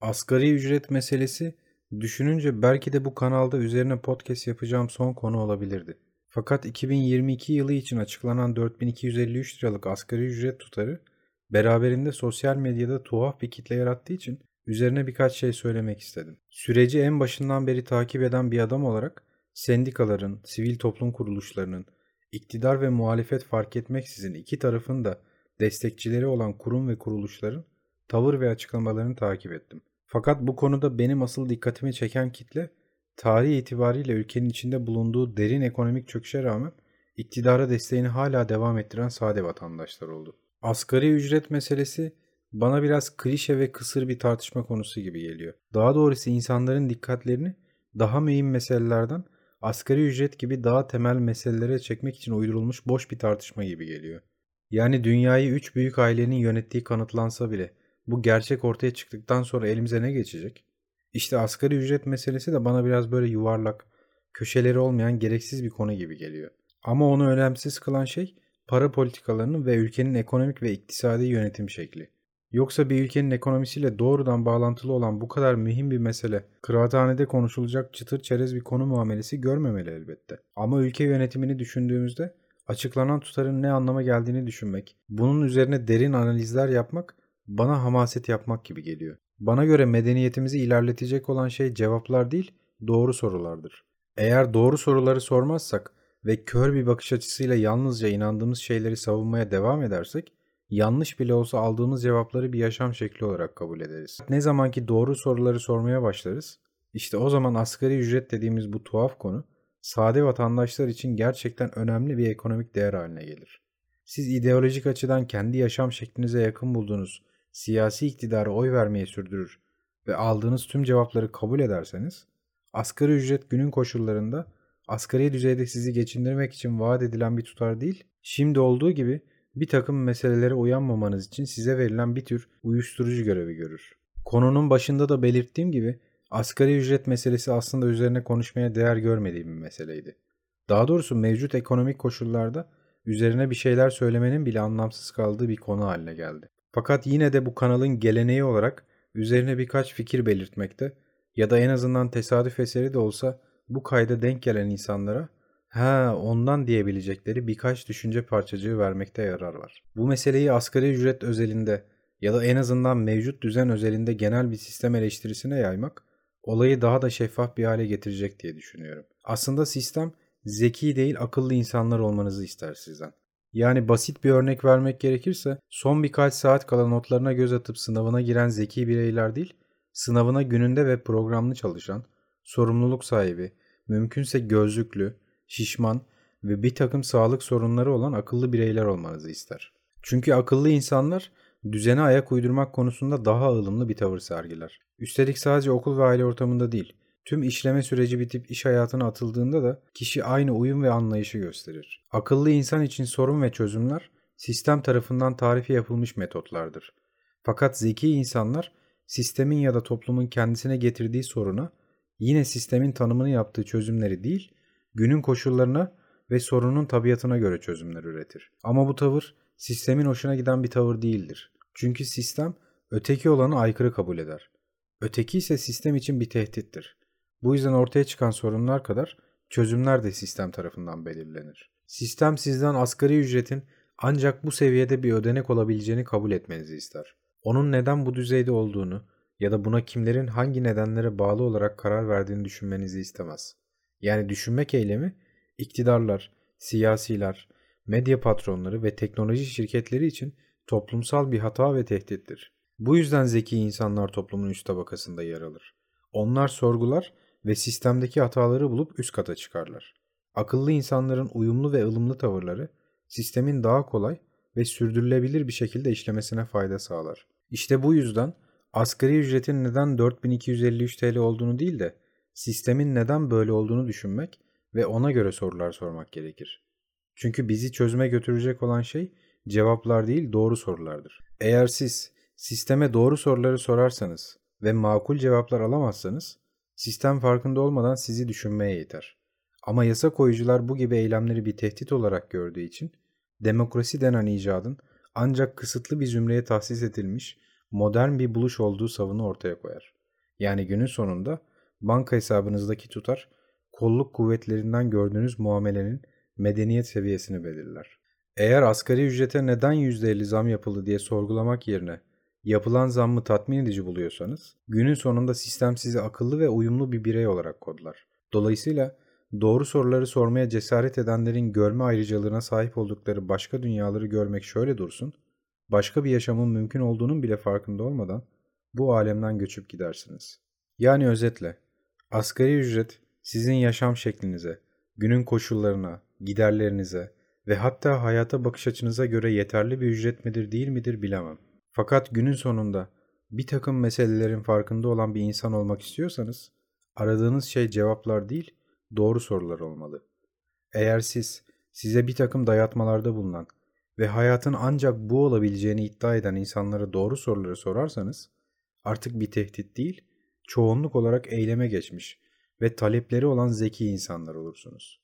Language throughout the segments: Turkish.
Asgari ücret meselesi düşününce belki de bu kanalda üzerine podcast yapacağım son konu olabilirdi. Fakat 2022 yılı için açıklanan 4253 liralık asgari ücret tutarı beraberinde sosyal medyada tuhaf bir kitle yarattığı için üzerine birkaç şey söylemek istedim. Süreci en başından beri takip eden bir adam olarak sendikaların, sivil toplum kuruluşlarının, iktidar ve muhalefet fark etmeksizin iki tarafın da destekçileri olan kurum ve kuruluşların tavır ve açıklamalarını takip ettim. Fakat bu konuda benim asıl dikkatimi çeken kitle tarih itibariyle ülkenin içinde bulunduğu derin ekonomik çöküşe rağmen iktidara desteğini hala devam ettiren sade vatandaşlar oldu. Asgari ücret meselesi bana biraz klişe ve kısır bir tartışma konusu gibi geliyor. Daha doğrusu insanların dikkatlerini daha mühim meselelerden asgari ücret gibi daha temel meselelere çekmek için uydurulmuş boş bir tartışma gibi geliyor. Yani dünyayı üç büyük ailenin yönettiği kanıtlansa bile bu gerçek ortaya çıktıktan sonra elimize ne geçecek? İşte asgari ücret meselesi de bana biraz böyle yuvarlak, köşeleri olmayan gereksiz bir konu gibi geliyor. Ama onu önemsiz kılan şey para politikalarının ve ülkenin ekonomik ve iktisadi yönetim şekli. Yoksa bir ülkenin ekonomisiyle doğrudan bağlantılı olan bu kadar mühim bir mesele kıraathanede konuşulacak çıtır çerez bir konu muamelesi görmemeli elbette. Ama ülke yönetimini düşündüğümüzde açıklanan tutarın ne anlama geldiğini düşünmek, bunun üzerine derin analizler yapmak bana hamaset yapmak gibi geliyor. Bana göre medeniyetimizi ilerletecek olan şey cevaplar değil, doğru sorulardır. Eğer doğru soruları sormazsak ve kör bir bakış açısıyla yalnızca inandığımız şeyleri savunmaya devam edersek, yanlış bile olsa aldığımız cevapları bir yaşam şekli olarak kabul ederiz. Ne zaman ki doğru soruları sormaya başlarız, işte o zaman asgari ücret dediğimiz bu tuhaf konu, sade vatandaşlar için gerçekten önemli bir ekonomik değer haline gelir. Siz ideolojik açıdan kendi yaşam şeklinize yakın bulduğunuz siyasi iktidara oy vermeye sürdürür ve aldığınız tüm cevapları kabul ederseniz, asgari ücret günün koşullarında asgari düzeyde sizi geçindirmek için vaat edilen bir tutar değil, şimdi olduğu gibi bir takım meselelere uyanmamanız için size verilen bir tür uyuşturucu görevi görür. Konunun başında da belirttiğim gibi asgari ücret meselesi aslında üzerine konuşmaya değer görmediğim bir meseleydi. Daha doğrusu mevcut ekonomik koşullarda üzerine bir şeyler söylemenin bile anlamsız kaldığı bir konu haline geldi. Fakat yine de bu kanalın geleneği olarak üzerine birkaç fikir belirtmekte ya da en azından tesadüf eseri de olsa bu kayda denk gelen insanlara ha ondan diyebilecekleri birkaç düşünce parçacığı vermekte yarar var. Bu meseleyi asgari ücret özelinde ya da en azından mevcut düzen özelinde genel bir sistem eleştirisine yaymak olayı daha da şeffaf bir hale getirecek diye düşünüyorum. Aslında sistem zeki değil akıllı insanlar olmanızı ister sizden. Yani basit bir örnek vermek gerekirse son birkaç saat kala notlarına göz atıp sınavına giren zeki bireyler değil, sınavına gününde ve programlı çalışan, sorumluluk sahibi, mümkünse gözlüklü, şişman ve bir takım sağlık sorunları olan akıllı bireyler olmanızı ister. Çünkü akıllı insanlar düzene ayak uydurmak konusunda daha ılımlı bir tavır sergiler. Üstelik sadece okul ve aile ortamında değil, Tüm işleme süreci bitip iş hayatına atıldığında da kişi aynı uyum ve anlayışı gösterir. Akıllı insan için sorun ve çözümler sistem tarafından tarifi yapılmış metotlardır. Fakat zeki insanlar sistemin ya da toplumun kendisine getirdiği soruna yine sistemin tanımını yaptığı çözümleri değil, günün koşullarına ve sorunun tabiatına göre çözümler üretir. Ama bu tavır sistemin hoşuna giden bir tavır değildir. Çünkü sistem öteki olanı aykırı kabul eder. Öteki ise sistem için bir tehdittir. Bu yüzden ortaya çıkan sorunlar kadar çözümler de sistem tarafından belirlenir. Sistem sizden asgari ücretin ancak bu seviyede bir ödenek olabileceğini kabul etmenizi ister. Onun neden bu düzeyde olduğunu ya da buna kimlerin hangi nedenlere bağlı olarak karar verdiğini düşünmenizi istemez. Yani düşünmek eylemi iktidarlar, siyasiler, medya patronları ve teknoloji şirketleri için toplumsal bir hata ve tehdittir. Bu yüzden zeki insanlar toplumun üst tabakasında yer alır. Onlar sorgular ve sistemdeki hataları bulup üst kata çıkarlar. Akıllı insanların uyumlu ve ılımlı tavırları sistemin daha kolay ve sürdürülebilir bir şekilde işlemesine fayda sağlar. İşte bu yüzden asgari ücretin neden 4253 TL olduğunu değil de sistemin neden böyle olduğunu düşünmek ve ona göre sorular sormak gerekir. Çünkü bizi çözüme götürecek olan şey cevaplar değil doğru sorulardır. Eğer siz sisteme doğru soruları sorarsanız ve makul cevaplar alamazsanız Sistem farkında olmadan sizi düşünmeye yeter. Ama yasa koyucular bu gibi eylemleri bir tehdit olarak gördüğü için demokrasi denen icadın ancak kısıtlı bir zümreye tahsis edilmiş modern bir buluş olduğu savını ortaya koyar. Yani günün sonunda banka hesabınızdaki tutar kolluk kuvvetlerinden gördüğünüz muamelenin medeniyet seviyesini belirler. Eğer asgari ücrete neden %50 zam yapıldı diye sorgulamak yerine yapılan zammı tatmin edici buluyorsanız, günün sonunda sistem sizi akıllı ve uyumlu bir birey olarak kodlar. Dolayısıyla doğru soruları sormaya cesaret edenlerin görme ayrıcalığına sahip oldukları başka dünyaları görmek şöyle dursun, başka bir yaşamın mümkün olduğunun bile farkında olmadan bu alemden göçüp gidersiniz. Yani özetle, asgari ücret sizin yaşam şeklinize, günün koşullarına, giderlerinize ve hatta hayata bakış açınıza göre yeterli bir ücret midir değil midir bilemem. Fakat günün sonunda bir takım meselelerin farkında olan bir insan olmak istiyorsanız, aradığınız şey cevaplar değil, doğru sorular olmalı. Eğer siz, size bir takım dayatmalarda bulunan ve hayatın ancak bu olabileceğini iddia eden insanlara doğru soruları sorarsanız, artık bir tehdit değil, çoğunluk olarak eyleme geçmiş ve talepleri olan zeki insanlar olursunuz.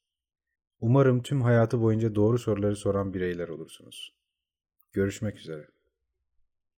Umarım tüm hayatı boyunca doğru soruları soran bireyler olursunuz. Görüşmek üzere.